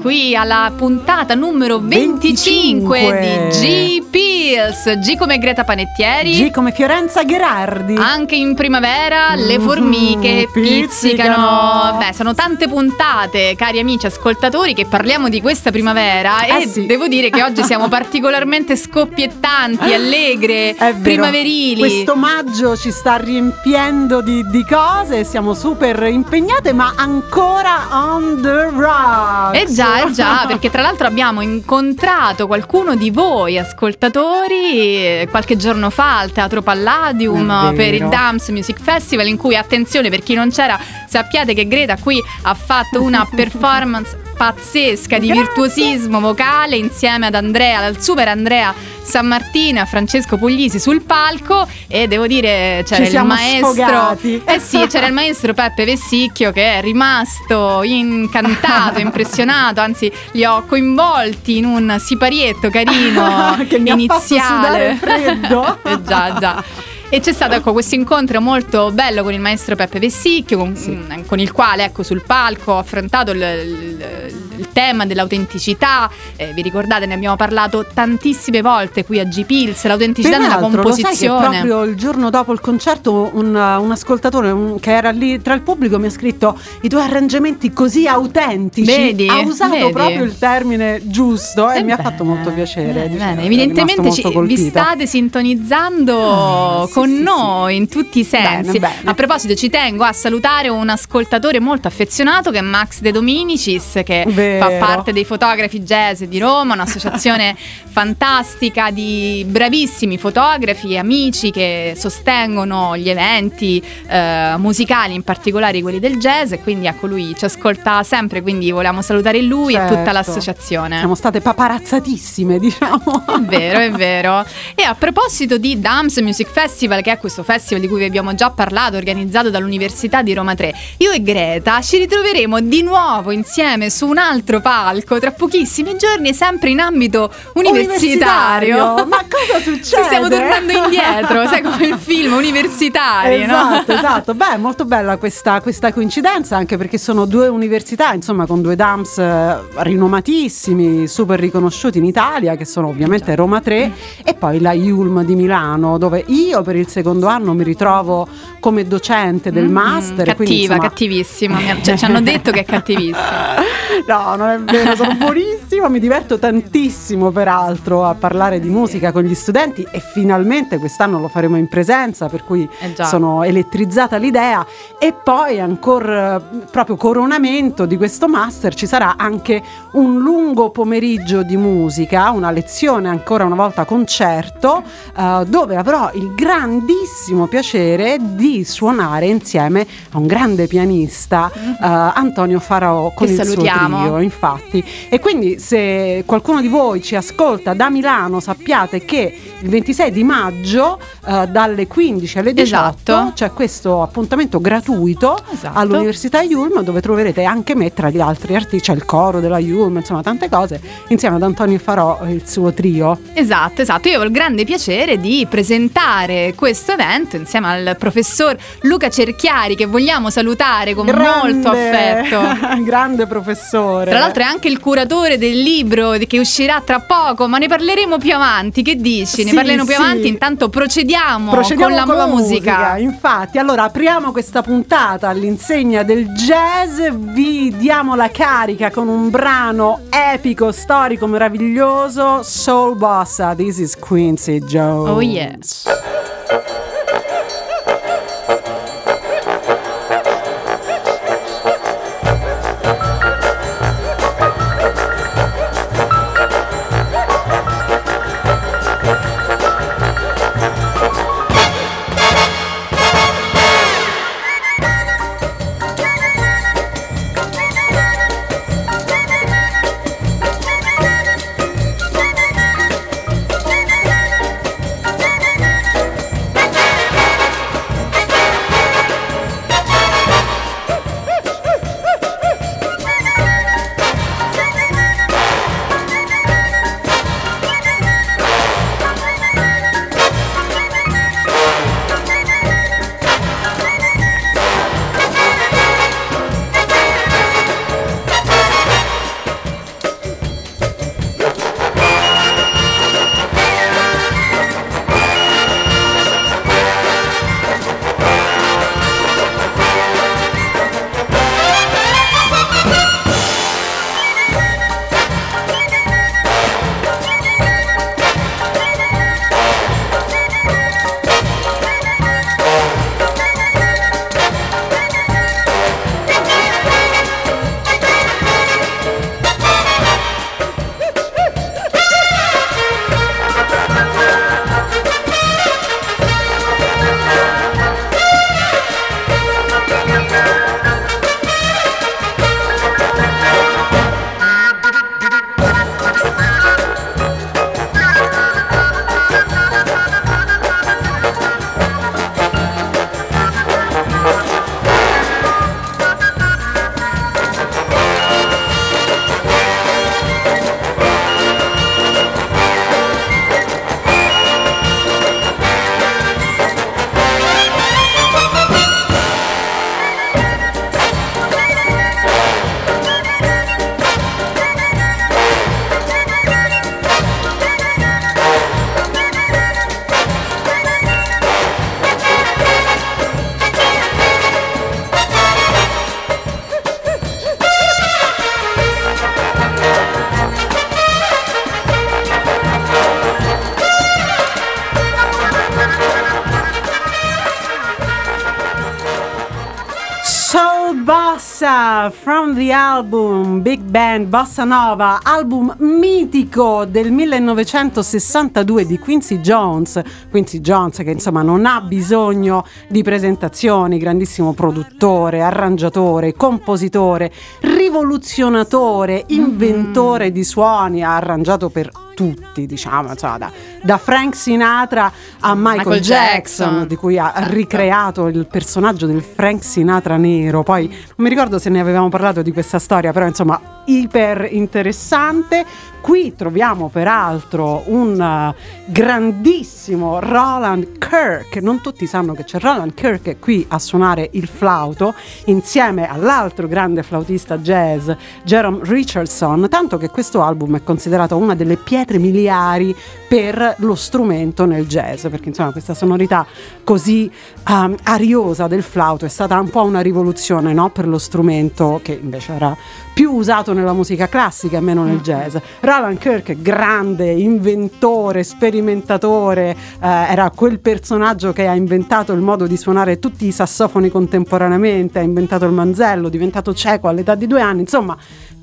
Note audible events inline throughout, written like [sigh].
Qui alla puntata numero 25, 25. di G Pills. G come Greta Panettieri. G come Fiorenza Gherardi. Anche in primavera le Mhm, formiche pizzicano. Beh, sono tante puntate, cari amici ascoltatori, che parliamo di questa primavera Eh e sì. devo dire che oggi siamo [laughs] particolarmente scoppiettanti, allegre, È vero. primaverili. Questo maggio ci sta riempiendo di, di cose, siamo super impegnate, ma ancora on the rocks. Eh già, eh già, [laughs] perché tra l'altro abbiamo incontrato qualcuno di voi ascoltatori eh, qualche giorno fa al Teatro Palladium eh, per il. Dams Music Festival in cui, attenzione per chi non c'era, sappiate che Greta qui ha fatto una [laughs] performance pazzesca di Grazie. virtuosismo vocale insieme ad Andrea, al super Andrea San Martino e a Francesco Puglisi sul palco e devo dire c'era il maestro sfogati. eh sì, c'era il maestro Peppe Vessicchio che è rimasto incantato, [laughs] impressionato, anzi li ho coinvolti in un siparietto carino [laughs] Che mi ha fatto iniziale. freddo. [laughs] Eh già, già. E c'è stato ecco, questo incontro molto bello con il maestro Peppe Vessicchio, con, Sì. mm, con il quale ecco, sul palco ho affrontato il, il- il tema dell'autenticità. Eh, vi ricordate, ne abbiamo parlato tantissime volte qui a G-Pills, l'autenticità nella Peraltro, lo sai composizione. proprio il giorno dopo il concerto un, un ascoltatore un- che era lì tra il pubblico mi ha scritto i tuoi arrangiamenti così autentici. Vedi? Ha usato Vedi? proprio il termine giusto e Eh mi ha fatto molto piacere. bene, diciamo, ero Evidentemente ci- molto vi state sintonizzando Ah, con sì, noi in tutti i sensi. Bene, bene. A proposito, ci tengo a salutare un ascoltatore molto affezionato che è Max De Dominicis, che Vero. fa parte dei fotografi jazz di Roma, un'associazione [laughs] fantastica di bravissimi fotografi e amici che sostengono gli eventi eh, musicali, in particolare quelli del jazz. E quindi ecco lui ci ascolta sempre, quindi vogliamo salutare lui e tutta Certo. l'associazione. Siamo state paparazzatissime, [laughs] diciamo. È vero, è vero. E a proposito di Dams Music Festival, che è questo festival di cui vi abbiamo già parlato, organizzato dall'Università di Roma 3, io e Greta ci ritroveremo di nuovo insieme su un altro palco tra pochissimi giorni, sempre in ambito universitario. Ma cosa [laughs] succede? Ci stiamo tornando indietro, sai come il film universitario, Esatto, no? esatto. Beh, molto bella questa, questa coincidenza anche perché sono due università, insomma, con due DAMS eh, rinomatissimi, super riconosciuti in Italia, che sono ovviamente Roma 3 e poi la IULM di Milano, dove io per il secondo anno mi ritrovo come docente del Mm, master. quindi, Cattiva, insomma, cattivissima. Cioè, ci [laughs] hanno detto che è cattivissima. No, non è vero, sono [laughs] buonissima, mi diverto tantissimo peraltro a parlare di musica con gli studenti e finalmente quest'anno lo faremo in presenza, per cui Eh sono elettrizzata l'idea e poi ancora proprio coronamento di questo master ci sarà anche un lungo pomeriggio di musica, una lezione ancora una volta concerto eh, dove avrò il grandissimo piacere di suonare insieme a un grande pianista eh, Antonio Farao con Che il salutiamo. suo trio, infatti. E quindi se qualcuno di voi ci ascolta da Milano, sappiate che il 26 di maggio eh, dalle 15 alle 18 Esatto. c'è questo appuntamento gratuito Esatto. all'Università Yulm dove troverete anche me tra gli altri artisti, c'è il coro della Yulm, insomma tante cose, insieme ad Antonio Farò e il suo trio. Esatto, esatto. Io ho il grande piacere di presentare questo evento insieme al professor Luca Cerchiari che vogliamo salutare con grande, molto affetto. [laughs] grande professore. Tra l'altro è anche il curatore del libro che uscirà tra poco, ma ne parleremo più avanti. Che dici? Ne sì, parleremo più sì. avanti. Intanto procediamo, procediamo con, la, con musica. la musica. Infatti, allora apriamo questa puntata all'insegna del jazz, vi diamo la carica con un brano epico, storico, meraviglioso, Soul Bossa. This is Quincy Jones. Oh yes. Thank you. From the album Big Band Bossa Nova, album mitico del 1962 di Quincy Jones. Quincy Jones che insomma non ha bisogno di presentazioni, grandissimo produttore, arrangiatore, compositore, rivoluzionatore, inventore mm-hmm. di suoni, ha arrangiato per tutti, diciamo, insomma, da, da, Frank Sinatra a Michael, Michael Jackson, Jackson, di cui ha ricreato il personaggio del Frank Sinatra nero. Poi non mi ricordo se ne avevamo parlato di questa storia, però insomma, iper interessante. Qui troviamo peraltro un uh, grandissimo Roland Kirk. Non tutti sanno che c'è Roland Kirk qui a suonare il flauto insieme all'altro grande flautista jazz Jerome Richardson, tanto che questo album è considerato una delle pietre miliari per lo strumento nel jazz, perché insomma questa sonorità così um, ariosa del flauto è stata un po' una rivoluzione no? per lo strumento che invece era più usato nella musica classica e meno nel jazz. Roland Kirk, grande inventore, sperimentatore, eh, era quel personaggio che ha inventato il modo di suonare tutti i sassofoni contemporaneamente, ha inventato il manzello, diventato cieco all'età di due anni, insomma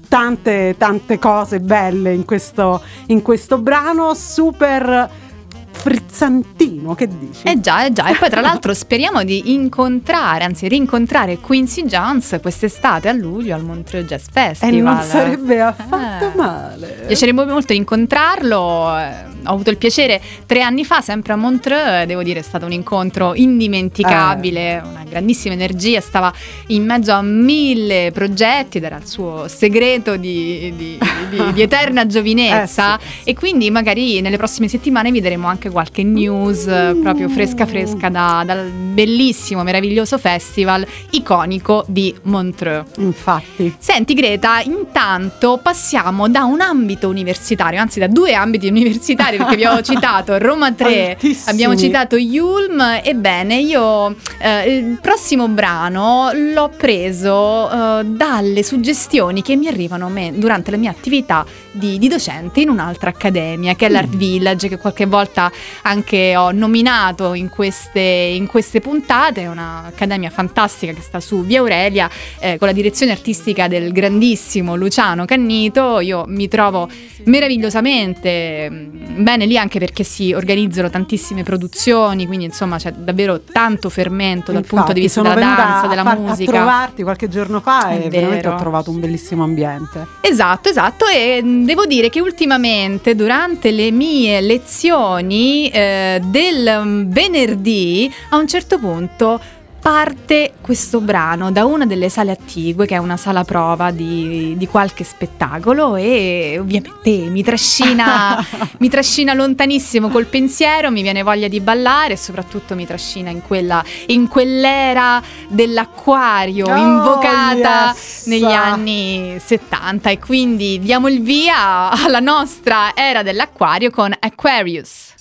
tante tante cose belle in questo, in questo brano super frizzantino, che dici? Eh già, eh già, e poi tra [laughs] l'altro speriamo di incontrare, anzi rincontrare Quincy Jones quest'estate a luglio al Montreux Jazz Festival. E non sarebbe affatto eh. male. Piacerebbe molto incontrarlo, eh, ho avuto il piacere tre anni fa, sempre a Montreux, devo dire è stato un incontro indimenticabile, eh. una grandissima energia, stava in mezzo a mille progetti ed era il suo segreto di, di, di, di [laughs] eterna giovinezza eh sì, sì. e quindi magari nelle prossime settimane vi daremo anche qualche news uh. proprio fresca fresca da, dal bellissimo, meraviglioso festival iconico di Montreux. Infatti. Senti Greta, intanto passiamo da un ambito universitario, anzi da due ambiti [laughs] universitari perché ho [laughs] citato Roma 3, Altissimi. abbiamo citato Yulm, ebbene io eh, il prossimo brano l'ho preso eh, dalle suggestioni che mi arrivano me, durante la mia attività di, di, docente in un'altra accademia che è l'Art mm. Village che qualche volta anche ho nominato in queste, in queste puntate, è un'accademia fantastica che sta su Via Aurelia eh, con la direzione artistica del grandissimo Luciano Cannito, io mi trovo meravigliosamente mm, bene lì anche perché si organizzano tantissime produzioni, quindi insomma c'è davvero tanto fermento dal Infatti, punto di vista della danza, della far, musica. A trovarti qualche giorno fa è e vero. veramente ho trovato un bellissimo ambiente. Esatto, esatto e devo dire che ultimamente durante le mie lezioni eh, del mm, venerdì a un certo punto parte questo brano da una delle sale attigue, che è una sala prova di, di qualche spettacolo, e ovviamente mi trascina, [laughs] mi trascina lontanissimo col pensiero, mi viene voglia di ballare e soprattutto mi trascina in, quella, in quell'era dell'acquario oh, invocata yes. negli anni 70 e quindi diamo il via alla nostra era dell'acquario con Aquarius.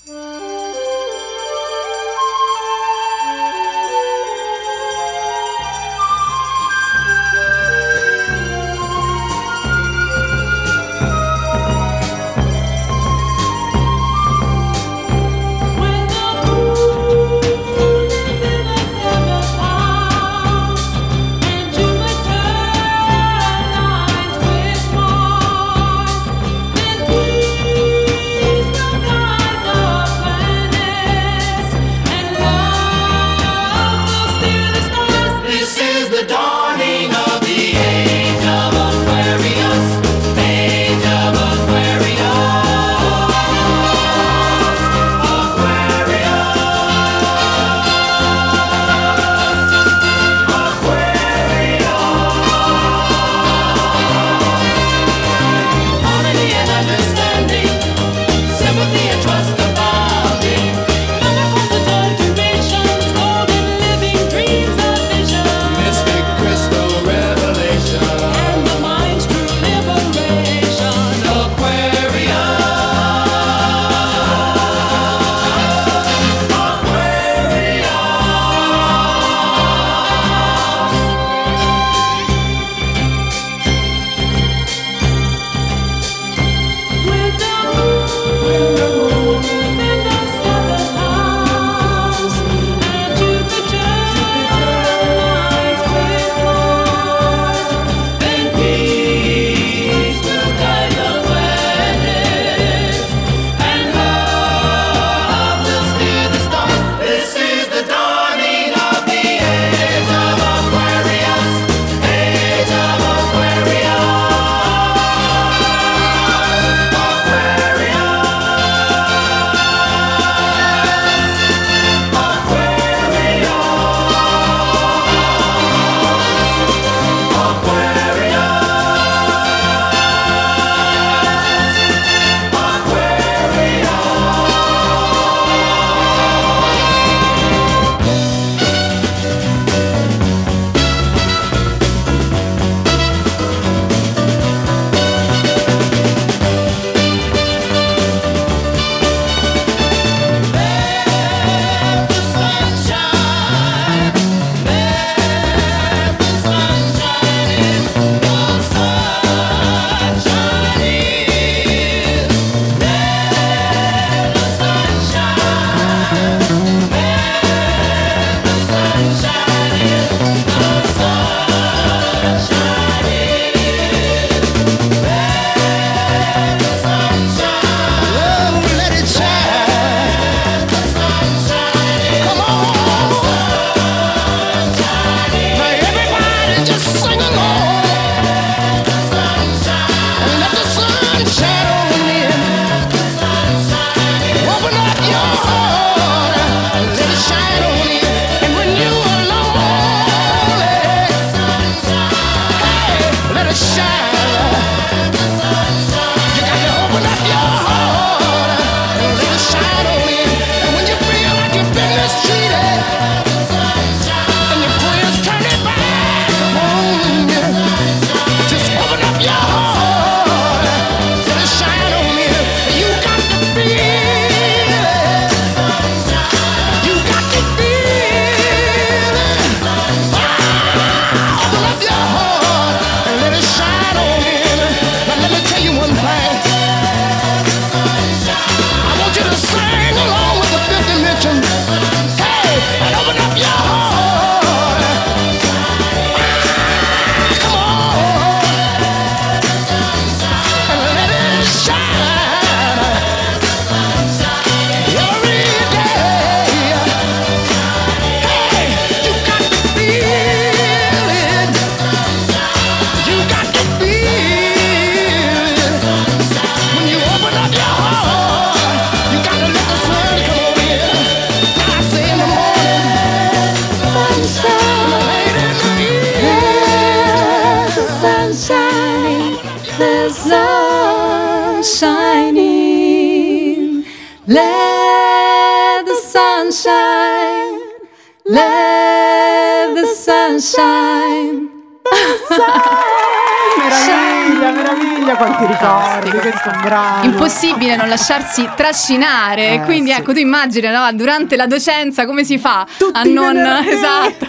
Lasciarsi trascinare. Eh, Quindi sì. ecco, tu immagini no, durante la docenza come si fa Tutti a non. [laughs] Esatto,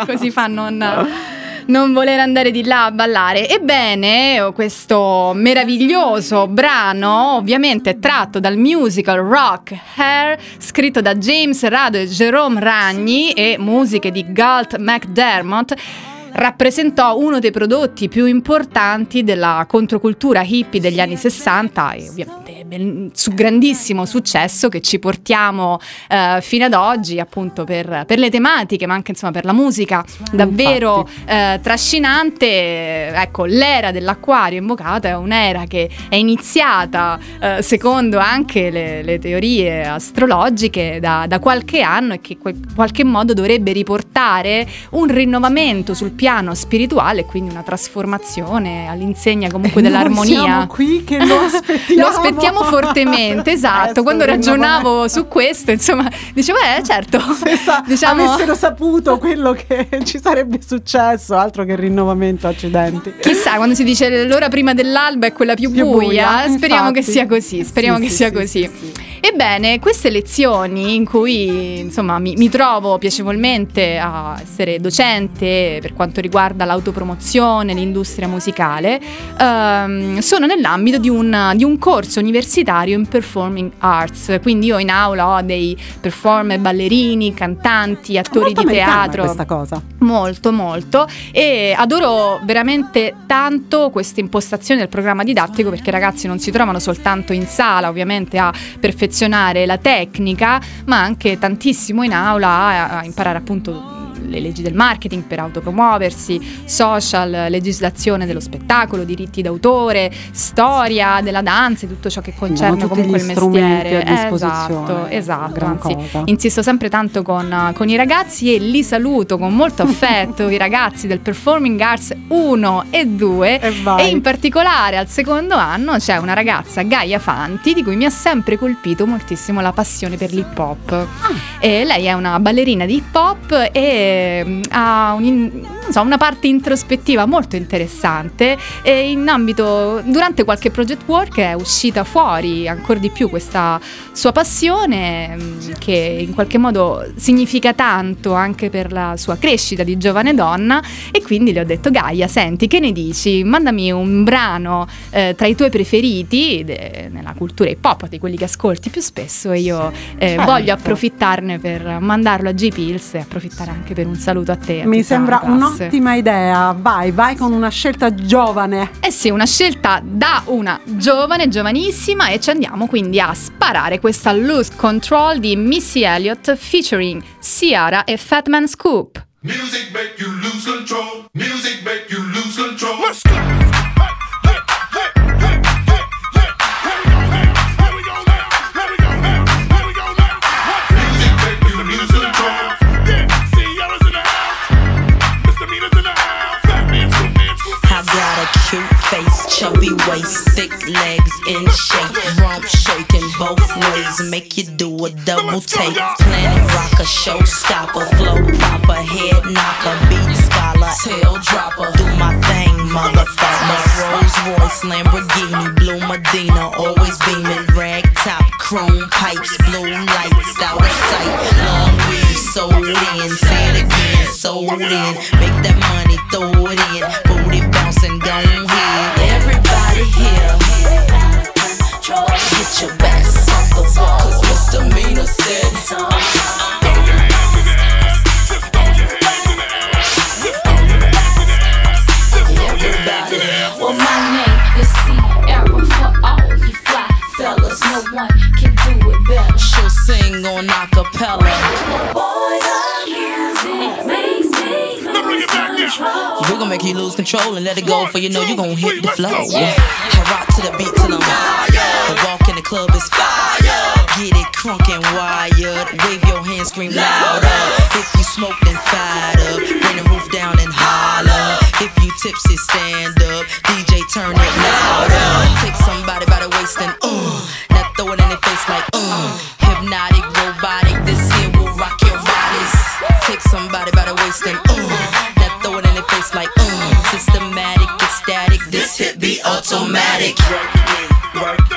[laughs] come si fa a non. Non voler andare di là a ballare. Ebbene, questo meraviglioso brano, ovviamente tratto dal musical rock Hair, scritto da James Rado e Jerome Ragni e musiche di Galt McDermott rappresentò uno dei prodotti più importanti della controcultura hippie degli anni 60 e ovviamente ben- su grandissimo successo che ci portiamo eh, fino ad oggi appunto per, per le tematiche ma anche insomma per la musica davvero eh, trascinante ecco l'era dell'acquario invocata è un'era che è iniziata eh, secondo anche le, le teorie astrologiche da, da qualche anno e che in qualche modo dovrebbe riportare un rinnovamento sul piano spirituale, quindi una trasformazione all'insegna comunque E noi dell'armonia. siamo qui che lo [laughs] aspettiamo. Lo aspettiamo fortemente, [laughs] esatto. Eh, Quando ragionavo su questo, insomma, dicevo, eh, certo. [laughs] Se sa- diciamo, avessero saputo quello che [laughs] ci sarebbe successo, altro che rinnovamento, accidenti. Chissà, quando si dice l'ora prima dell'alba è quella più, Più buia, buia, speriamo che infatti. sia così, speriamo Sì, che sì, sia sì, così. Ebbene, queste lezioni in cui insomma mi, mi trovo piacevolmente a essere docente per quanto riguarda l'autopromozione, l'industria musicale, ehm, sono nell'ambito di un, di un corso universitario in performing arts. Quindi io in aula ho dei performer, ballerini, cantanti, attori Molto di teatro. questa cosa. Molto, molto. E adoro veramente tanto questa impostazione del programma didattico perché i ragazzi non si trovano soltanto in sala, ovviamente, a perfezionare la tecnica, ma anche tantissimo in aula a, a imparare appunto le leggi del marketing per autopromuoversi, social, legislazione dello spettacolo, diritti d'autore, storia della danza e tutto ciò che concerne tutti comunque il mestiere. a disposizione. Esatto, esatto. Anzi, cosa. insisto sempre tanto con, con i ragazzi e li saluto con molto affetto, i ragazzi del Performing Arts 1 e 2 E e in particolare al secondo anno c'è una ragazza Gaia Fanti di cui mi ha sempre colpito moltissimo la passione per l'hip hop. Ah. E lei è una ballerina di hip hop e mm, ha un so, una parte introspettiva molto interessante e in ambito durante qualche project work è uscita fuori ancora di più questa sua passione mm, che in qualche modo significa tanto anche per la sua crescita di giovane donna e quindi le ho detto Gaia senti che ne dici mandami un brano eh, tra i tuoi preferiti de- nella cultura hip hop di quelli che ascolti più spesso e io eh, Certo. voglio approfittarne per mandarlo a G-Pills e approfittare anche per un saluto a te. a Mi sembra un'ottima idea. Vai, vai con una scelta giovane. Eh sì, una scelta da una giovane, giovanissima e ci andiamo quindi a sparare questa Lose Control di Missy Elliott featuring Ciara e Fatman Scoop. Music make you lose control. Waist, thick legs in shape, rump shaking both ways, make you do a double take. Planet rocker, showstopper, flow popper, head knocker, beat scholar, tail dropper. Do my thing, motherfucker. Rolls Royce, Lamborghini, blue Medina, always beaming, rag top, chrome pipes, blue lights out of sight. Long weave, sold in, say it again, sold in. Make that money, throw it in, booty bouncing, go ahead. Sing on acapella. Boy, the music you gon' make you lose control and let it go, for you know you gon' hit the flow. Yeah. I rock to the beat till I'm fire. The walk in the club is fire. Get it crunk and wired. Wave your hands, scream louder. If you smoke, then fire, up. Bring the roof down and holler. If you tipsy, stand up. DJ, turn it louder. Take somebody by the waist and uh, ooh. now throw it in their face like ooh. hypnotic. somebody by the waist and ooh, that throw it in their face like ooh, systematic, ecstatic. This hit be automatic. Work me, work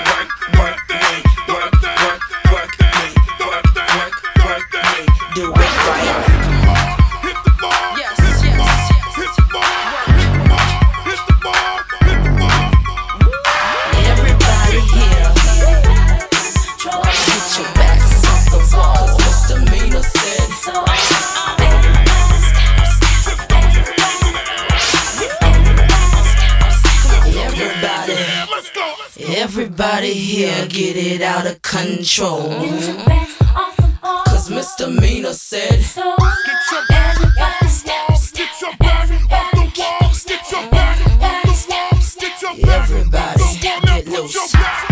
out of here, get it out of control. Cause misdemeanor said, get your off get your off the get your off the get your off the get your off the get your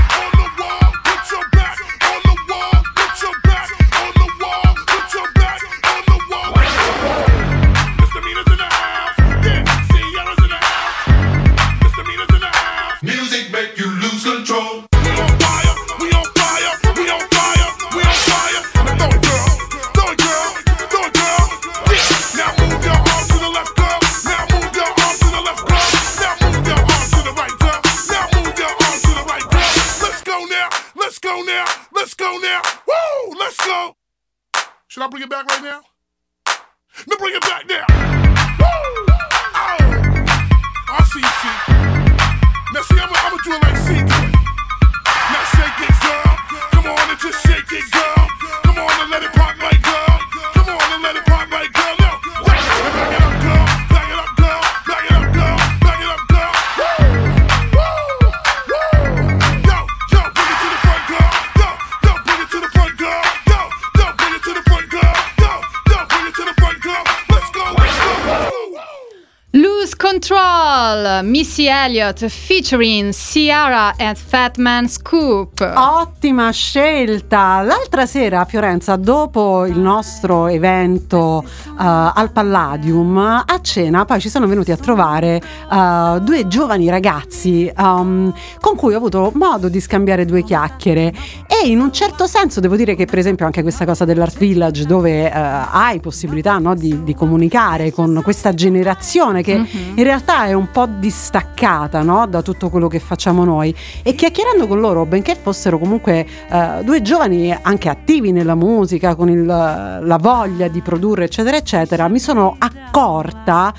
Missy Elliott featuring Ciara and Fatman Scoop. Ottima scelta! L'altra sera a Fiorenza, dopo il nostro evento eh, al Palladium, a cena poi ci sono venuti a trovare eh, due giovani ragazzi um, con cui ho avuto modo di scambiare due chiacchiere e in un certo senso devo dire che per esempio anche questa cosa dell'Art Village dove eh, hai possibilità no, di, di comunicare con questa generazione che in realtà è un po' distaccata no, da tutto quello che facciamo noi e chiacchierando con loro, benché fossero comunque eh, due giovani anche attivi nella musica, con il- la voglia di produrre eccetera eccetera, mi sono accorta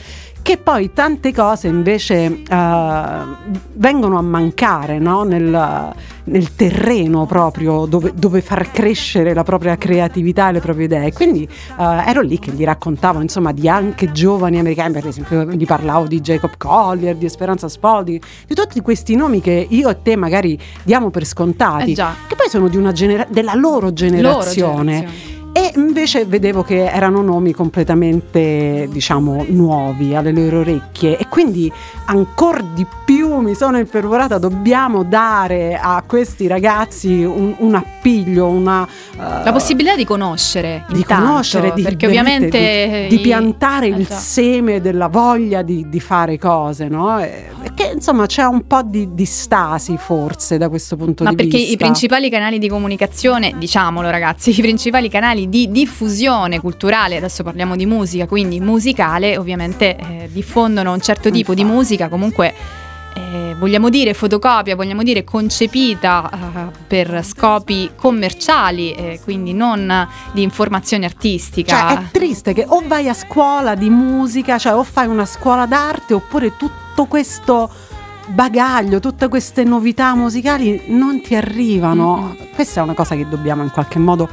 che poi tante cose invece eh, vengono a mancare no? nel, nel terreno proprio dove, dove far crescere la propria creatività e le proprie idee. Quindi eh, ero lì che gli raccontavo insomma di anche giovani americani, per esempio gli parlavo di Jacob Collier, di Esperanza Spalding, di tutti questi nomi che io e te magari diamo per scontati, Eh che poi sono di una genera- della loro generazione. generazione. E invece vedevo che erano nomi completamente, diciamo, nuovi alle loro orecchie e quindi ancora di più mi sono impervorata, dobbiamo dare a questi ragazzi un, un appiglio, una... eh, La possibilità di conoscere, di intanto, conoscere, di, perché ovviamente di, di i- piantare Eh il già. seme della voglia di, di fare cose, no? E- Perché insomma c'è un po' di, di stasi forse da questo punto Ma di perché vista. i principali canali di comunicazione, diciamolo ragazzi, [laughs] i principali canali di diffusione culturale, adesso parliamo di musica, quindi musicale, ovviamente eh, diffondono un certo tipo di musica, comunque eh, vogliamo dire fotocopia, vogliamo dire concepita eh, per scopi commerciali, eh, quindi non di informazione artistica. Cioè è triste che o vai a scuola di musica, cioè o fai una scuola d'arte oppure tutto questo bagaglio, tutte queste novità musicali non ti arrivano. Mm-mm. Questa è una cosa che dobbiamo in qualche modo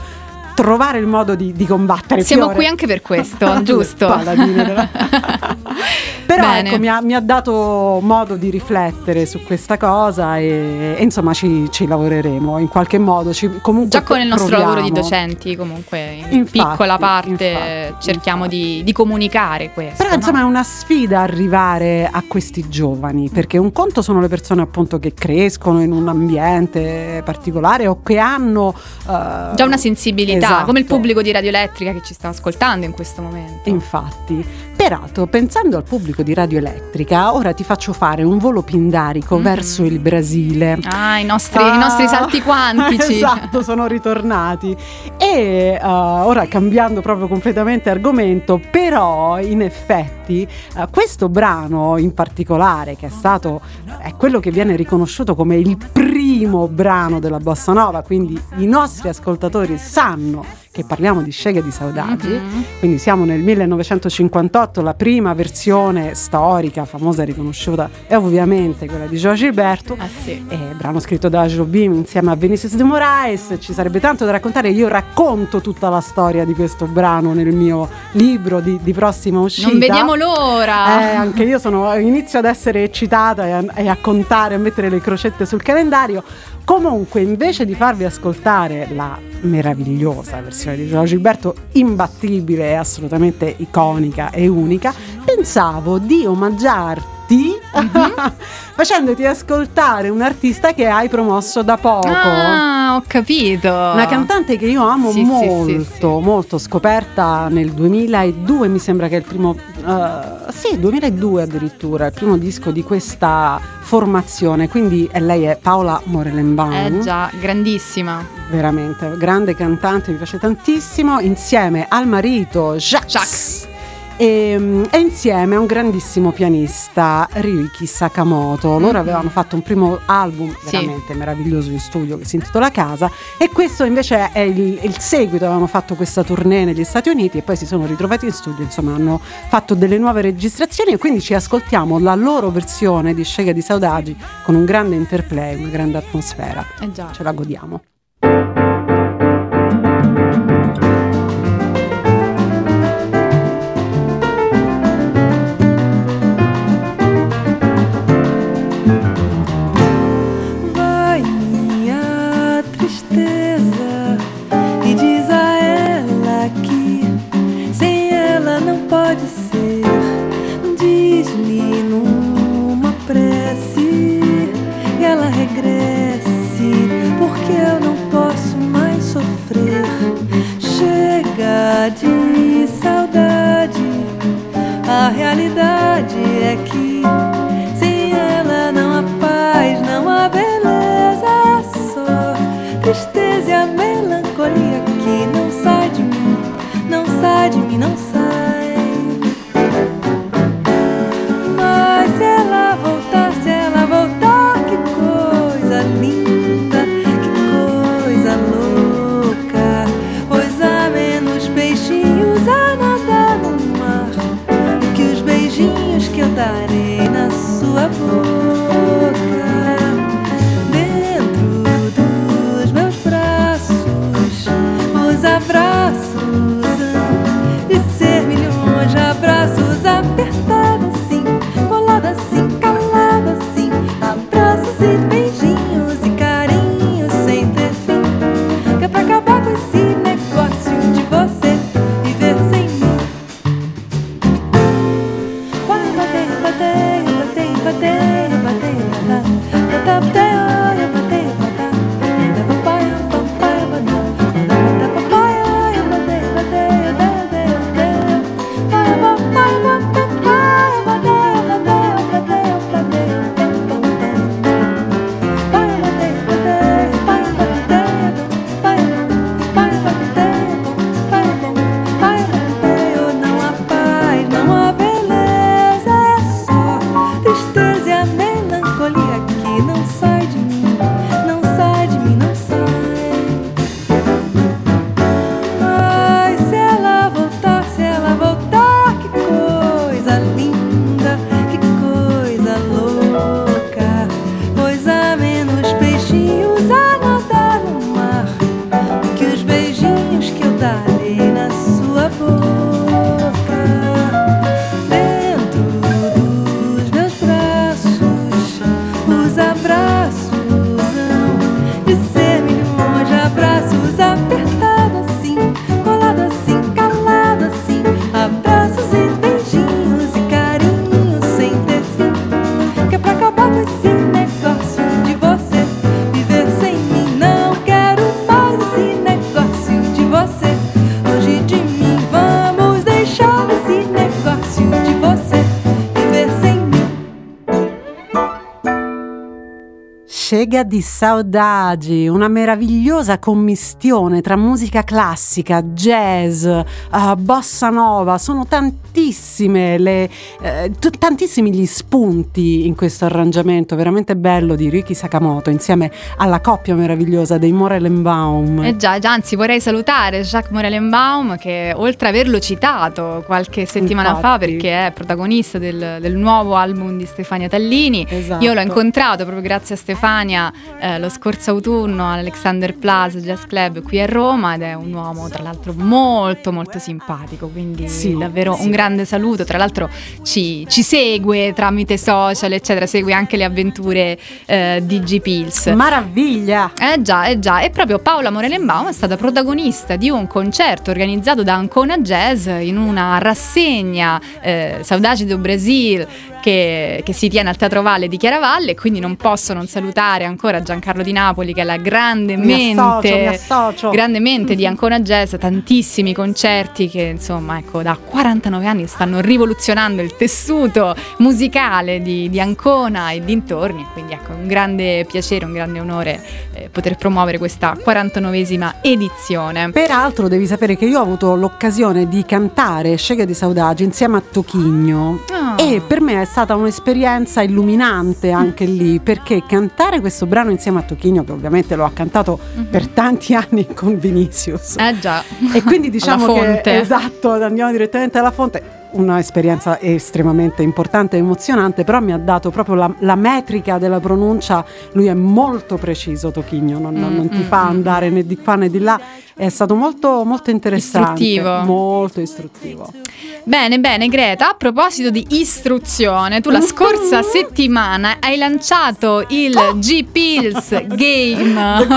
trovare il modo di, di combattere. Siamo Fiore. qui anche per questo, [laughs] giusto? Paladine [laughs] Però Bene. ecco, mi ha, mi ha dato modo di riflettere su questa cosa e, e insomma ci, ci lavoreremo in qualche modo. Ci, comunque Già con il nostro proviamo. lavoro di docenti, comunque in Infatti, piccola parte infatti, cerchiamo di, di comunicare questo. Però no? insomma è una sfida arrivare a questi giovani, perché un conto sono le persone appunto che crescono in un ambiente particolare o che hanno eh, Già una sensibilità, esatto. come il pubblico di Radio Elettrica che ci sta ascoltando in questo momento. Infatti, Peraltro, pensando al pubblico di Radio Elettrica, ora ti faccio fare un volo pindarico Mhm. verso il Brasile. Ah, i nostri, Ah, i nostri salti quantici. [laughs] esatto, sono ritornati. E uh, ora cambiando proprio completamente argomento, però in effetti uh, questo brano in particolare, che è stato è quello che viene riconosciuto come il primo brano della bossa nova, quindi i nostri ascoltatori sanno che parliamo di Sceglie di Saudagi, Mhm. quindi siamo nel 1958, la prima versione storica, famosa e riconosciuta è ovviamente quella di Giorgio Gilberto. Ah sì. Brano scritto da Jobim insieme a Vinicius de Moraes, ci sarebbe tanto da raccontare, io racconto tutta la storia di questo brano nel mio libro di, di prossima uscita. Non vediamo l'ora. Eh, anche io sono, inizio ad essere eccitata e a, e a contare, a mettere le crocette sul calendario. Comunque, invece di farvi ascoltare la meravigliosa versione di Giorgio Gilberto, imbattibile e assolutamente iconica e unica, pensavo di omaggiarti [laughs] facendoti ascoltare un artista che hai promosso da poco. Ah, ho capito. Una cantante che io amo sì, molto, sì, sì. molto, scoperta nel 2002, mi sembra che è il primo, eh, sì, 2002 addirittura, il primo disco di questa formazione, quindi e lei è Paola Morelenbaum, Eh già, grandissima. veramente grande cantante, mi piace tantissimo, insieme al marito Jacques. Jacques. E, e insieme a un grandissimo pianista Ryuki Sakamoto loro Mhm. avevano fatto un primo album Sì. veramente meraviglioso in studio che si intitola Casa e questo invece è il, il seguito avevano fatto questa tournée negli Stati Uniti e poi si sono ritrovati in studio insomma hanno fatto delle nuove registrazioni e quindi ci ascoltiamo la loro versione di Scega di Saudagi con un grande interplay una grande atmosfera Eh già. ce la godiamo di Saudagi, una meravigliosa commistione tra musica classica, jazz, eh, bossa nova, sono tantissime le, eh, t- tantissimi gli spunti in questo arrangiamento veramente bello di Ricky Sakamoto insieme alla coppia meravigliosa dei Morelenbaum. Eh già, già, anzi vorrei salutare Jacques Morellenbaum che oltre a averlo citato qualche settimana fa Infatti. perché è protagonista del, del nuovo album di Stefania Tallini, Esatto. io l'ho incontrato proprio grazie a Stefania eh, lo scorso autunno all'Alexander Plaza Jazz Club qui a Roma ed è un uomo tra l'altro molto molto simpatico, quindi Sì, davvero sì. un grande saluto, tra l'altro ci, ci segue tramite social eccetera, segue anche le avventure eh, di G Pills. Maraviglia! Eh già, eh già, e proprio Paola Morelenbaum è stata protagonista di un concerto organizzato da Ancona Jazz in una rassegna eh, Saudade do Brasil che, che si tiene al Teatro Valle di Chiaravalle, quindi non posso non salutare ancora Giancarlo Di Napoli che è la grande Mi associo, mi associo. grande mente di Ancona Jazz, tantissimi concerti che insomma ecco da 49 anni stanno rivoluzionando il tessuto musicale di, di Ancona e dintorni, quindi ecco un grande piacere, un grande onore eh, poter promuovere questa 49esima edizione. Peraltro devi sapere che io ho avuto l'occasione di cantare Scega di Saudagi insieme a Tochigno Ah. e per me è stata un'esperienza illuminante anche lì perché cantare questo brano insieme a Tochigno che ovviamente lo ha cantato per tanti [laughs] anni con Vinicius. Eh già. e quindi [laughs] diciamo che esatto andiamo direttamente alla fonte un'esperienza estremamente importante e emozionante però mi ha dato proprio la, la metrica della pronuncia lui è molto preciso Tochigno non, Mm, non ti mm, fa mm. andare né di qua né di là è stato molto molto interessante Istruttivo. molto istruttivo Bene, bene, Greta. A proposito di istruzione, tu la scorsa settimana hai lanciato il G Pills Game. [laughs]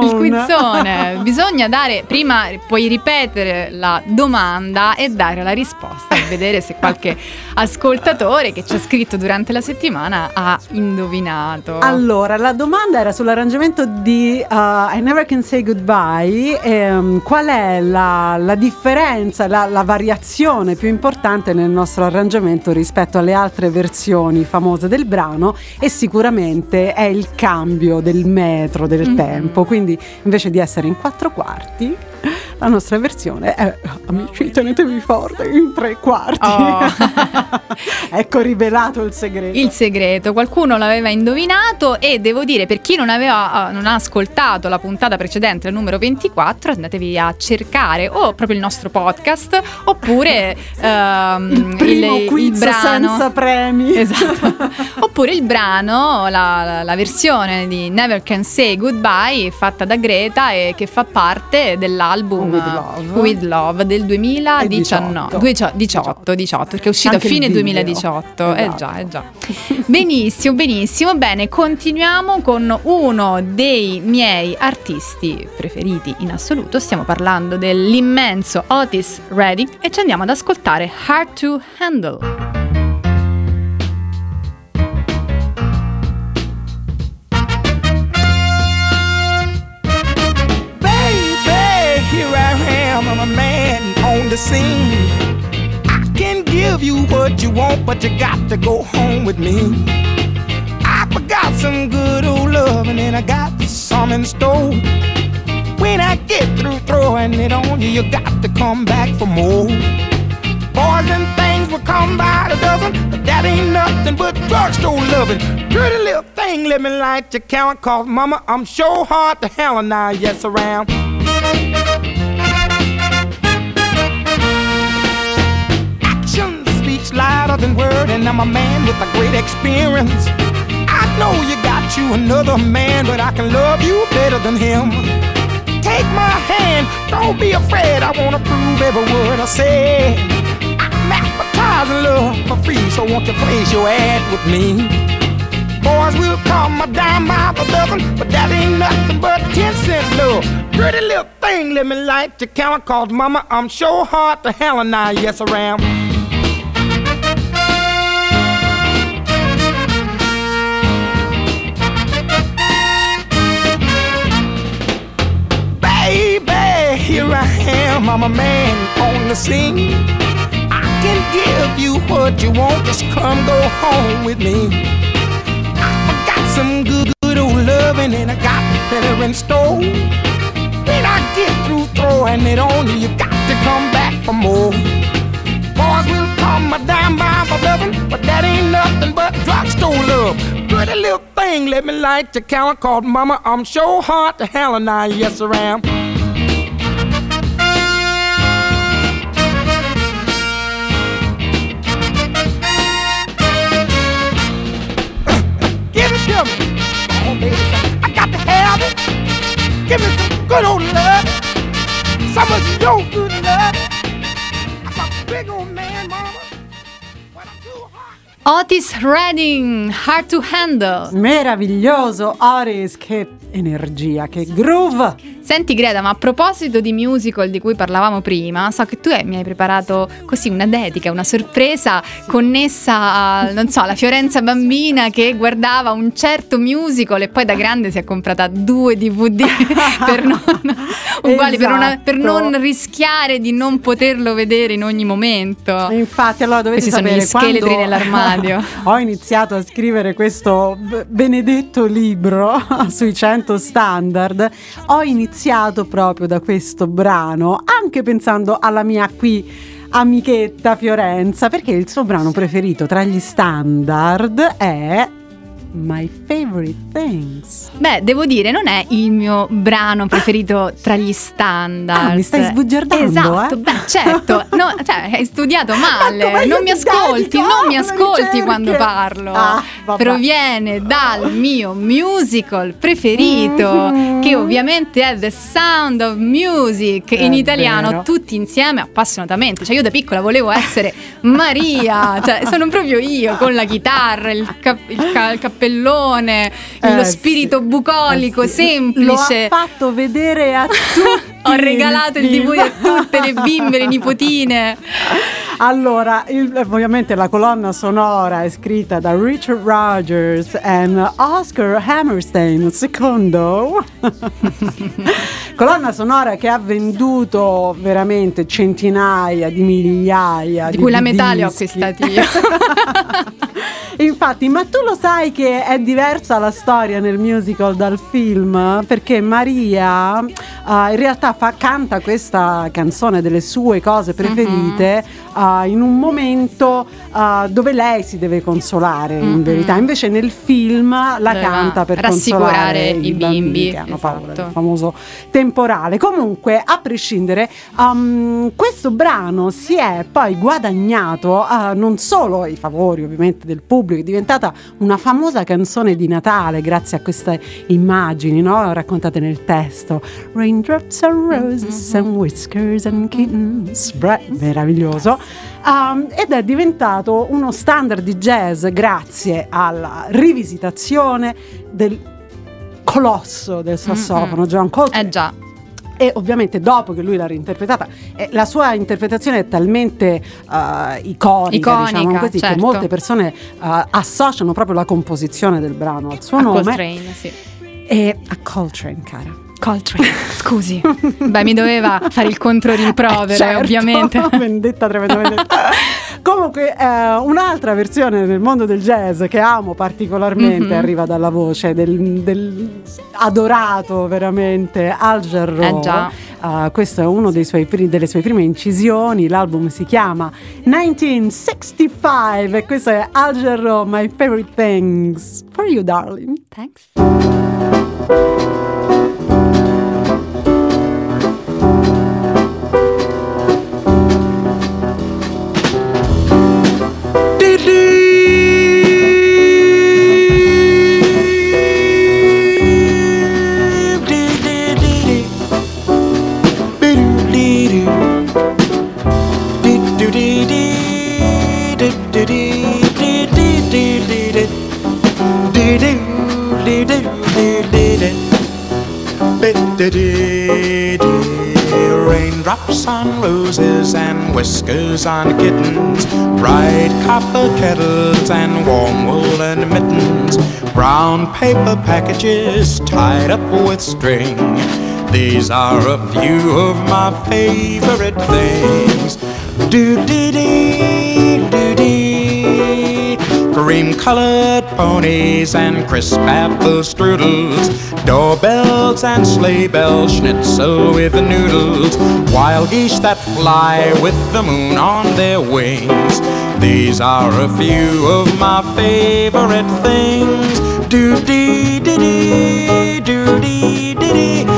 Il quizone. Bisogna dare, prima puoi ripetere la domanda e dare la risposta e vedere se qualche ascoltatore che ci ha scritto durante la settimana ha indovinato. Allora, la domanda era sull'arrangiamento di uh, I Never Can Say Goodbye. Ehm, qual è la, la differenza, la, la variazione più importante nel nostro arrangiamento rispetto alle altre versioni famose del brano? E sicuramente è il cambio del metro del Mhm. tempo. Quindi invece di essere in quattro quarti, la nostra versione è amici, tenetevi forte in tre quarti. Oh. [laughs] ecco rivelato il segreto. Il segreto, qualcuno l'aveva indovinato e devo dire per chi non, aveva, eh, non ha ascoltato la puntata precedente, il numero 24, andatevi a cercare o proprio il nostro podcast oppure [laughs] ehm, il primo il, il quiz brano. senza premi. Esatto. [laughs] Oppure il brano, la- la versione di Never Can Say Goodbye fatta da Greta e che fa parte dell'album With Love. With Love del 2019 18. 18, 18, perché è uscito a fine video. 2018. Eh Esatto. già, eh già. benissimo, benissimo. Bene, continuiamo con uno dei miei artisti preferiti in assoluto. Stiamo parlando dell'immenso Otis Redding e ci andiamo ad ascoltare Hard to Handle. Scene. I can give you what you want, but you got to go home with me. I forgot some good old love, and then I got some in store. When I get through throwing it on you, you got to come back for more. Boys and things will come by the dozen, but that ain't nothing but drugstore loving. Pretty little thing, let me light your count, cause mama, I'm sure hard to handle now, yes, around. Louder than word, and I'm a man with a great experience. I know you got you another man, but I can love you better than him. Take my hand, don't be afraid. I wanna prove every word I say. I'm advertising love for free, so won't you place your ad with me? Boys will come a dime by the dozen, but that ain't nothing but 10 cent love. Pretty little thing, let me light your count, cause mama, I'm sure hard to hell and I, yes, around. Baby, I'm a man on the scene. I can give you what you want, just come go home with me. I got some good, good old love. throwing and I got better in store. When I get through throwing it on you, you got to come back for more. Boys will call my dime by for loving, but that ain't nothing but drugstore love. Pretty little thing, let me light your counter called Mama. I'm sure hard to hell and I, yes, I am. Give me some good old love. Some of your good love. I'm a big old man, mama. Otis Redding, Hard to Handle. Meraviglioso, Oris, che energia, che groove. Senti Greta, ma a proposito di musical di cui parlavamo prima, so che tu mi hai preparato così una dedica, una sorpresa connessa a, non so, alla Fiorenza bambina che guardava un certo musical e poi da grande si è comprata due DVD per non, [laughs] uguali, per, non- per Esatto. non rischiare di non poterlo vedere in ogni momento. Infatti, allora dovete Questi sono sapere gli scheletri nell'armadio. [laughs] ho iniziato a scrivere questo benedetto libro [laughs] sui 100 standard, ho iniziato proprio da questo brano, anche pensando alla mia qui amichetta Fiorenza, perché il suo brano preferito tra gli standard è My Favorite Things. Beh, devo dire, non è il mio brano preferito tra gli standard. Ah, mi stai sbugiardando, Esatto, eh? beh, certo. No, cioè, hai studiato [laughs] male. Ecco, non mi ti ascolti, dedico non mi ascolti ricerche. quando parlo. Ah. Proviene dal mio musical preferito, Mhm. che ovviamente è The Sound of Music È in italiano, vero. tutti insieme appassionatamente. Cioè, io da piccola volevo essere Maria, cioè, sono proprio io con la chitarra, il, cap- il ca- il cappellone, Eh, lo spirito bucolico, Eh, sì. semplice. Lo ha fatto vedere a [laughs] tutti. Ho regalato il. DVD a tutte le bimbe, le nipotine. Allora, il- ovviamente la colonna sonora è scritta da Richard Rogers e Oscar Hammerstein, secondo. [laughs] colonna sonora che ha venduto veramente centinaia di migliaia Di di cui la metà li ho acquistati io. [laughs] Infatti, ma tu lo sai che è diversa la storia nel musical dal film? Perché Maria eh, in realtà fa- canta questa canzone delle sue cose preferite Eh, in un momento eh, dove lei si deve consolare, in Mhm. verità. Invece nel film la Doveva canta per rassicurare consolare i bimbi, che hanno paura esatto. del famoso temporale. Comunque, a prescindere, um, questo brano si è poi guadagnato eh, non solo i favori ovviamente del pubblico, è diventata una famosa canzone di Natale grazie a queste immagini no? raccontate nel testo. Raindrops and roses and whiskers and kittens. Bra- meraviglioso. Um, ed è diventato uno standard di jazz grazie alla rivisitazione del colosso del sassofono John Coltrane Eh già. e ovviamente dopo che lui l'ha reinterpretata eh, la sua interpretazione è talmente eh, iconica, Iconica, diciamo così, che certo. molte persone eh, associano proprio la composizione del brano al suo A nome Coltrane, sì. e a Coltrane cara Coltrane, [laughs] scusi. Beh, mi doveva fare il controrimprovero, Certo, ovviamente. [laughs] vendetta tremenda vendetta. [laughs] Comunque, eh, un'altra versione nel mondo del jazz che amo particolarmente Mhm. arriva dalla voce del, del adorato veramente Al Jarreau. Eh già. Uh, questo è uno dei suoi delle sue prime incisioni. L'album si chiama 1965 e questo è Al Jarreau, My Favorite Things for You, darling. Thanks. Raindrops on roses and whiskers on kittens, bright copper kettles and warm woolen mittens, brown paper packages tied up with string. These are a few of my favorite things. Do dee dee, do dee. Cream colored ponies and crisp apple strudels, doorbells and sleigh bells, schnitzel with the noodles, wild geese that fly with the moon on their wings. These are a few of my favorite things. Do dee dee dee, dee dee dee.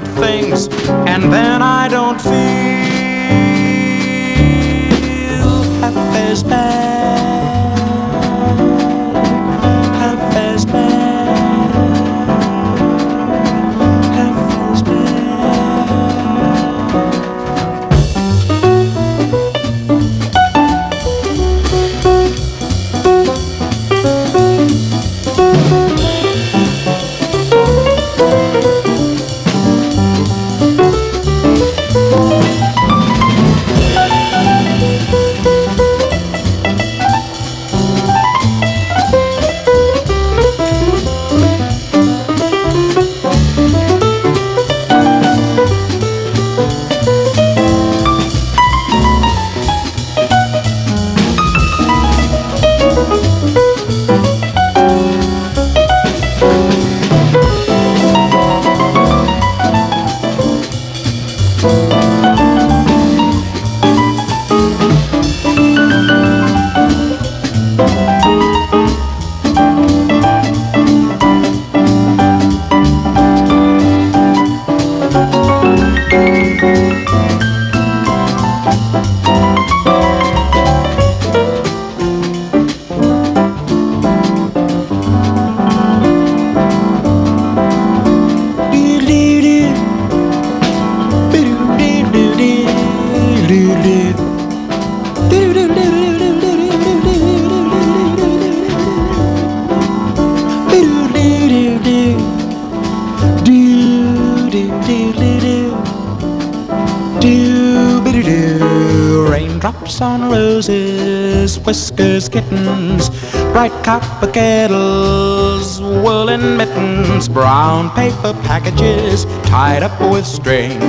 things, and then I don't feel half as bad. Kittens, bright copper kettles, woolen mittens, brown paper packages tied up with string.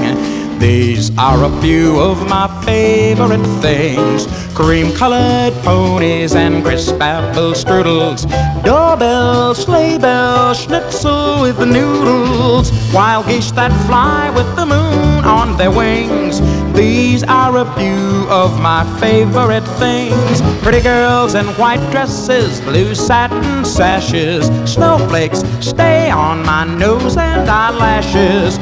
These are a few of my favorite things cream colored ponies and crisp apple strudels, doorbells, sleigh bells, schnitzel with the noodles, wild geese that fly with the moon on their wings. These are a few of my favorite things pretty girls in white dresses, blue satin sashes, snowflakes stay on my nose and eyelashes,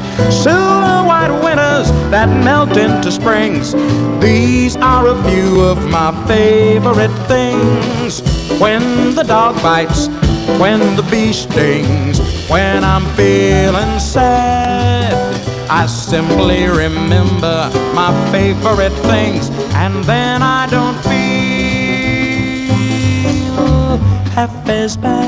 silver white winters that melt into springs. These are a few of my favorite things. When the dog bites, when the bee stings, when I'm feeling sad. I simply remember my favorite things, and then I don't feel half as bad,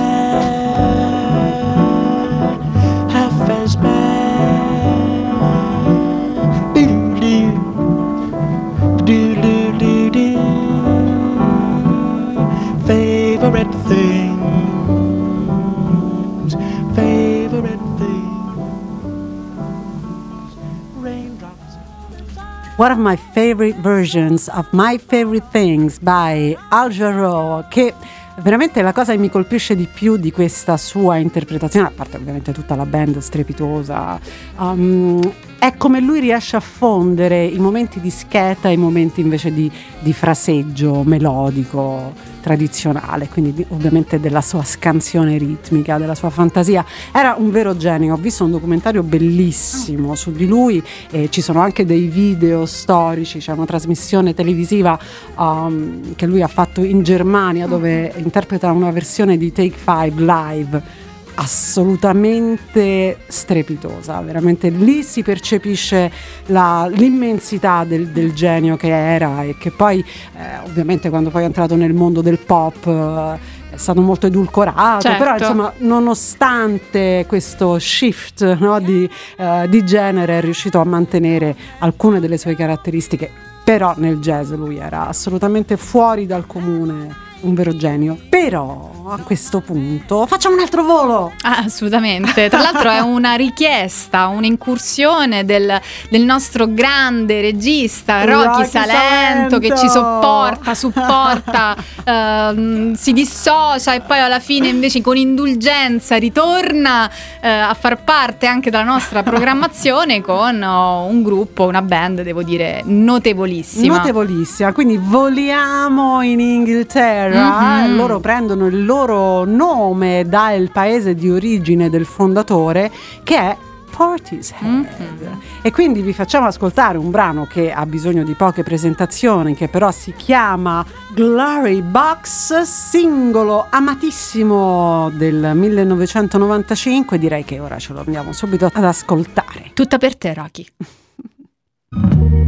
One of my favorite versions of My Favorite Things by Al Jarreau, che veramente la cosa che mi colpisce di più di questa sua interpretazione, a parte ovviamente tutta la band strepitosa, um, è come lui riesce a fondere i momenti di scheta e i momenti invece di, di fraseggio melodico tradizionale, quindi di- ovviamente della sua scansione ritmica, della sua fantasia. Era un vero genio, ho visto un documentario bellissimo su di lui e ci sono anche dei video storici, c'è una trasmissione televisiva um, che lui ha fatto in Germania dove interpreta una versione di Take Five live assolutamente strepitosa, veramente lì si percepisce la- l'immensità del, del genio che era e che poi eh, ovviamente quando poi è entrato nel mondo del pop eh, è stato molto edulcorato, Certo. però insomma nonostante questo shift no, di, eh, di genere è riuscito a mantenere alcune delle sue caratteristiche, però nel jazz lui era assolutamente fuori dal comune, un vero genio. Però a questo punto facciamo un altro volo! Ah, assolutamente. Tra l'altro è una [laughs] richiesta, un'incursione del, del nostro grande regista Rocky, Rocky Salento, che ci Salento. sopporta, supporta, [laughs] ehm, si dissocia e poi alla fine invece con indulgenza ritorna eh, a far parte anche della nostra programmazione con oh, un gruppo, una band, devo dire, notevolissima. Notevolissima, quindi voliamo in Inghilterra, Mhm. loro prendono il loro nome dal paese di origine del fondatore che è Portishead Mhm. e quindi vi facciamo ascoltare un brano che ha bisogno di poche presentazioni che però si chiama Glory Box singolo amatissimo del 1995 direi che ora ce lo andiamo subito ad ascoltare Tutta per te, Rocky. [laughs]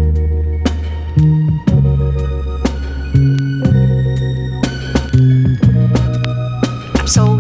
So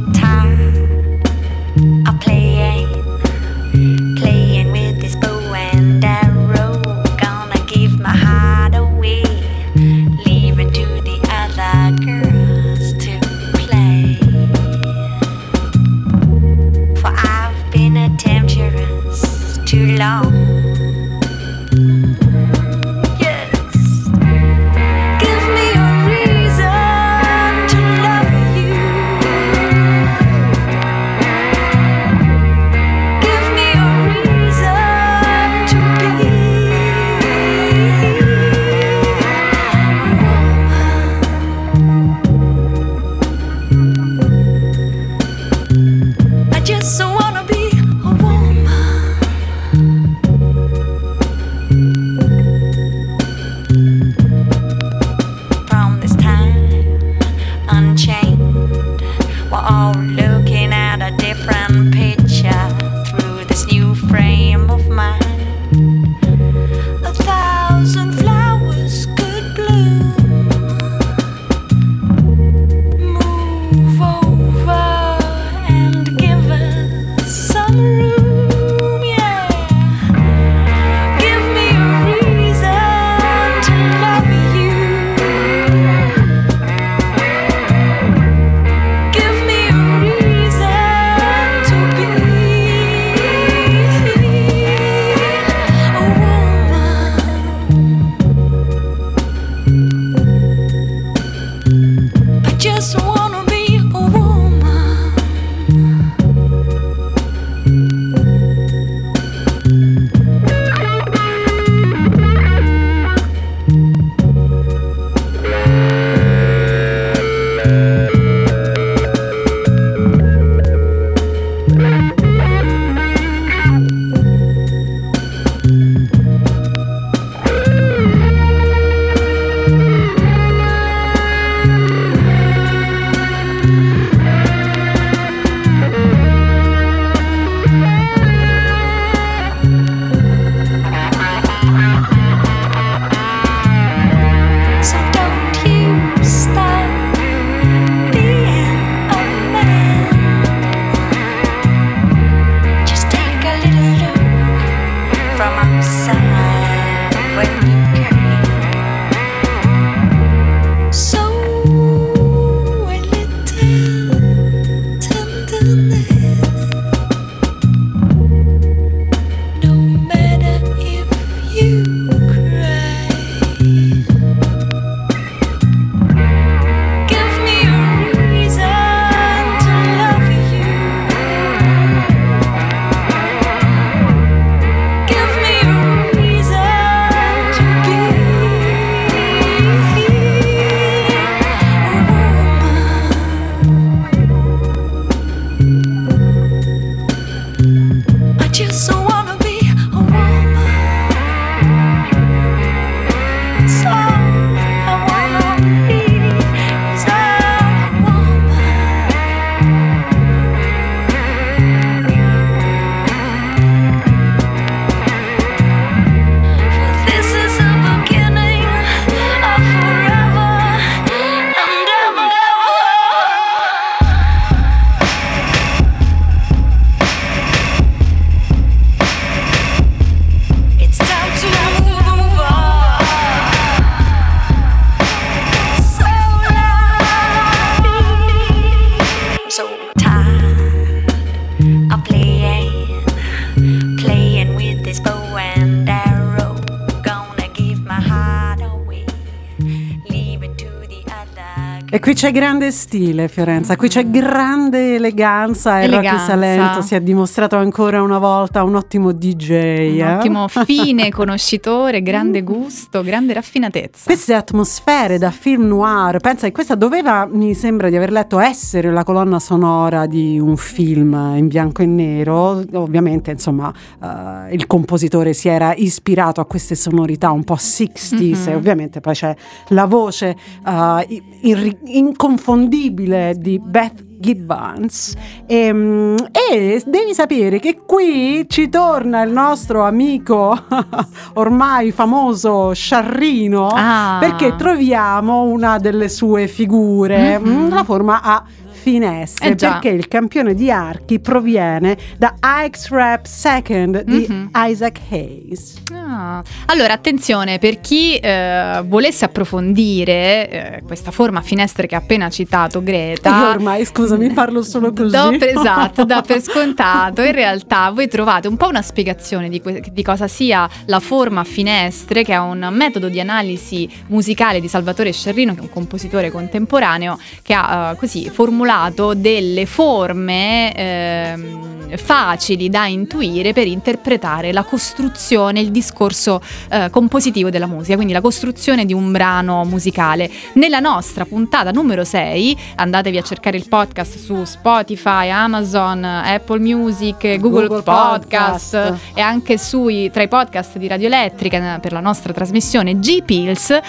c'è grande stile, Fiorenza, qui c'è grande eleganza e Rocky. Salento si è dimostrato ancora una volta un ottimo DJ. Un eh? ottimo [laughs] fine conoscitore, grande gusto, grande raffinatezza. Queste atmosfere da film noir, pensa che questa doveva, mi sembra di aver letto, essere la colonna sonora di un film in bianco e nero. Ovviamente, insomma, eh, il compositore si era ispirato a queste sonorità un po' 60s Mhm. e ovviamente poi c'è la voce eh, irri- inconfondibile di Beth Gibbons e, mm, e devi sapere che qui ci torna il nostro amico [laughs] ormai famoso Sciarrino Ah. perché troviamo una delle sue figure, Mhm. mm, la forma a finestre, Eh perché il campione di archi proviene da X-Rap Second di Mhm. Isaac Hayes. Ah, Allora, attenzione, per chi eh, volesse approfondire eh, questa forma a finestre che ha appena citato Greta. Io ormai, scusami, parlo solo così. [laughs] Do per, esatto, da per scontato. In realtà voi trovate un po' una spiegazione di, que- di cosa sia la forma a finestre, che è un metodo di analisi musicale di Salvatore Scerrino, che è un compositore contemporaneo, che ha eh, così formulato delle forme ehm, facili da intuire per interpretare la costruzione, il discorso eh, compositivo della musica, quindi la costruzione di un brano musicale. Nella nostra puntata numero 6, andatevi a cercare il podcast su Spotify, Amazon, Apple Music, Google, Google Podcast, Podcast. e anche sui, tra i podcast di Radio Elettrica eh, per la nostra trasmissione G-Pills, eh,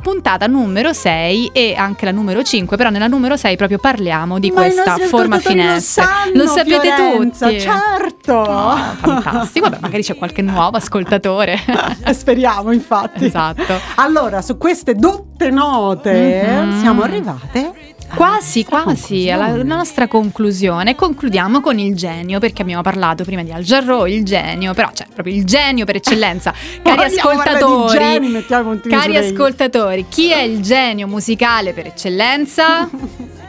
puntata numero 6 e anche la numero 5, però nella numero 6 proprio parliamo di Ma questa forma a ascoltatori finestre. Lo, sanno, sapete Fiorenza, tutti. Certo. Oh, fantastico, vabbè, magari c'è qualche nuovo ascoltatore. Eh, Speriamo, infatti. esatto. Allora, su queste dotte note Mhm. siamo arrivate Quasi, alla quasi, alla, nostra conclusione. Concludiamo con il genio, perché abbiamo parlato prima di Al Jarreau, il genio, però c'è proprio il genio per eccellenza. [laughs] Cari ascoltatori, geni, cari ascoltatori, chi è il genio musicale per eccellenza? [laughs]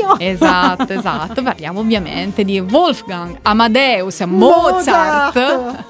Io. Esatto, esatto. Parliamo ovviamente di Wolfgang Amadeus Mozart. Mozart.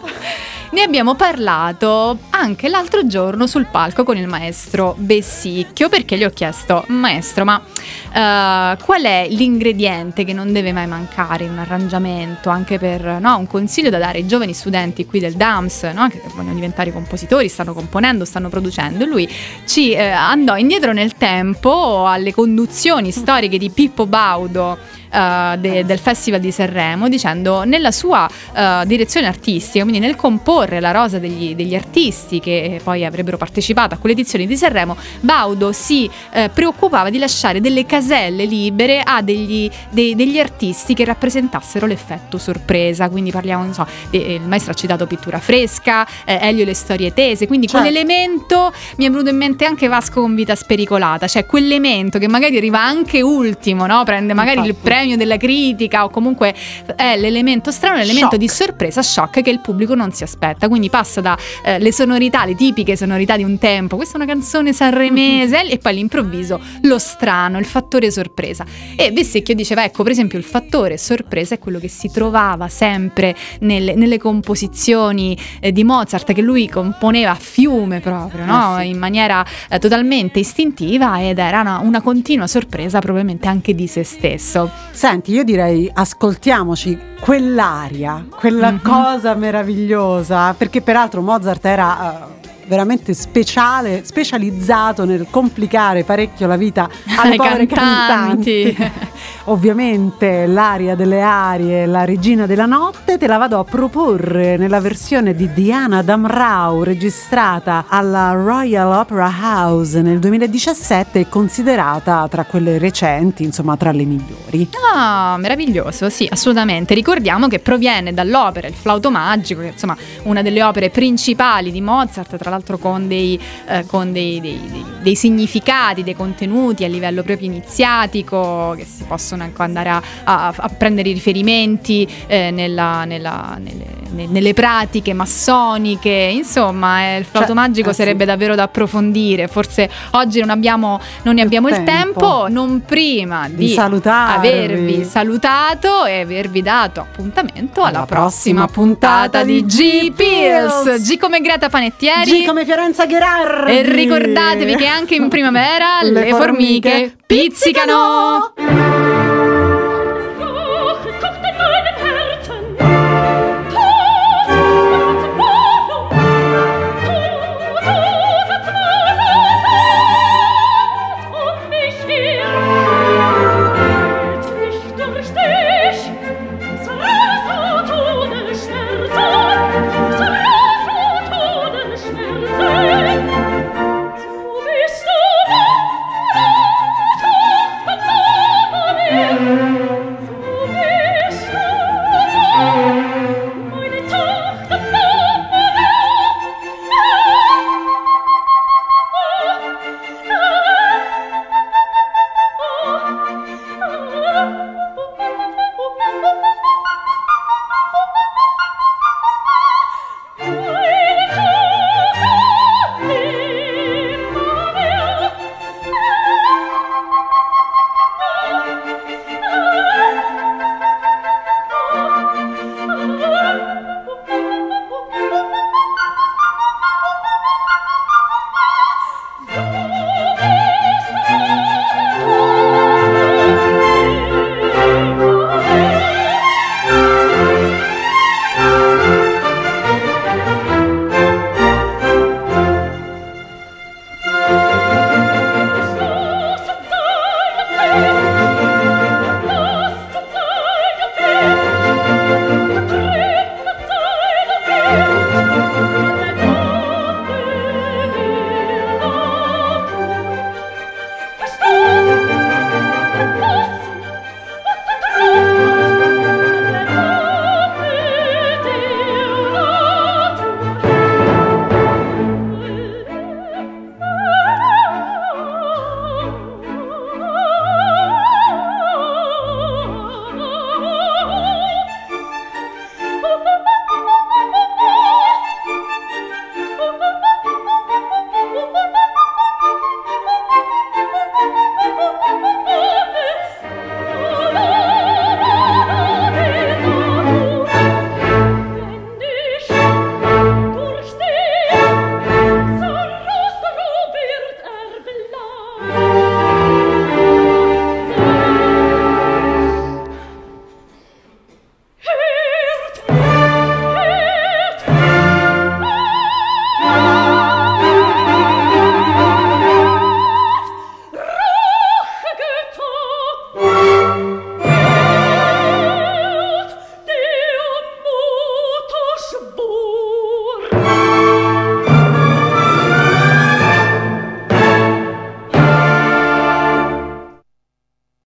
Ne abbiamo parlato anche l'altro giorno sul palco con il maestro Bessicchio perché gli ho chiesto, maestro, ma eh, qual è l'ingrediente che non deve mai mancare in un arrangiamento, anche per no, un consiglio da dare ai giovani studenti qui del DAMS, no, che vogliono diventare compositori, stanno componendo, stanno producendo. Lui ci eh, andò indietro nel tempo alle conduzioni storiche di Pippo Baudo eh, de- del Festival di Sanremo dicendo nella sua eh, direzione artistica, quindi nel comporre la rosa degli, degli artisti che poi avrebbero partecipato a quelle edizioni di Sanremo, Baudo si eh, preoccupava di lasciare delle caselle libere a degli, dei- degli artisti che rappresentassero l'effetto sorpresa, quindi parliamo, non so, de- il maestro ha citato pittura fresca, eh, Elio le storie tese, quindi Certo. quell'elemento mi è venuto in mente anche Vasco con vita spericolata, cioè quell'elemento che magari arriva anche ultimo, no? prende magari il Infatti. Premio della critica o comunque è l'elemento strano, l'elemento Shock. di sorpresa, shock che il pubblico non si aspetta, quindi passa dalle sonorità, le tipiche sonorità di un tempo, questa è una canzone sanremese e poi all'improvviso lo strano, il fattore sorpresa. E Vessicchio diceva, ecco per esempio il fattore sorpresa è quello che si trovava sempre nelle, nelle composizioni eh, di Mozart che lui componeva a fiume proprio, no? Eh sì. in maniera eh, totalmente istintiva ed era una, una continua sorpresa probabilmente anche di se stesso. Senti, io direi ascoltiamoci quell'aria, quella Mhm. cosa meravigliosa, perché peraltro Mozart era eh, veramente speciale, specializzato nel complicare parecchio la vita [laughs] alle Ai povere cantanti. cantanti. [laughs] Ovviamente l'aria delle arie, la regina della notte, te la vado a proporre nella versione di Diana Damrau registrata alla Royal Opera House nel 2017 e considerata tra quelle recenti, insomma tra le migliori. Ah, meraviglioso, sì, assolutamente. Ricordiamo che proviene dall'opera Il flauto magico, che è insomma una delle opere principali di Mozart, tra l'altro con dei, eh, con dei, dei- dei- significati, dei contenuti a livello proprio iniziatico, che si possono ecco, andare a, a- a prendere i riferimenti eh, nella- nella- nelle- ne- nelle pratiche massoniche, insomma, eh, il flauto Cioè, magico sì. sarebbe davvero da approfondire. Forse oggi non abbiamo, non ne abbiamo il tempo. tempo, non prima di, Di salutarvi. avervi salutato e avervi dato appuntamento alla, Alla prossima prossima puntata di. G-Pills. G come Greta Panettieri. G come Fiorenza Gherardi. E ricordatevi che anche in primavera le, Le formiche formiche pizzicano. pizzicano.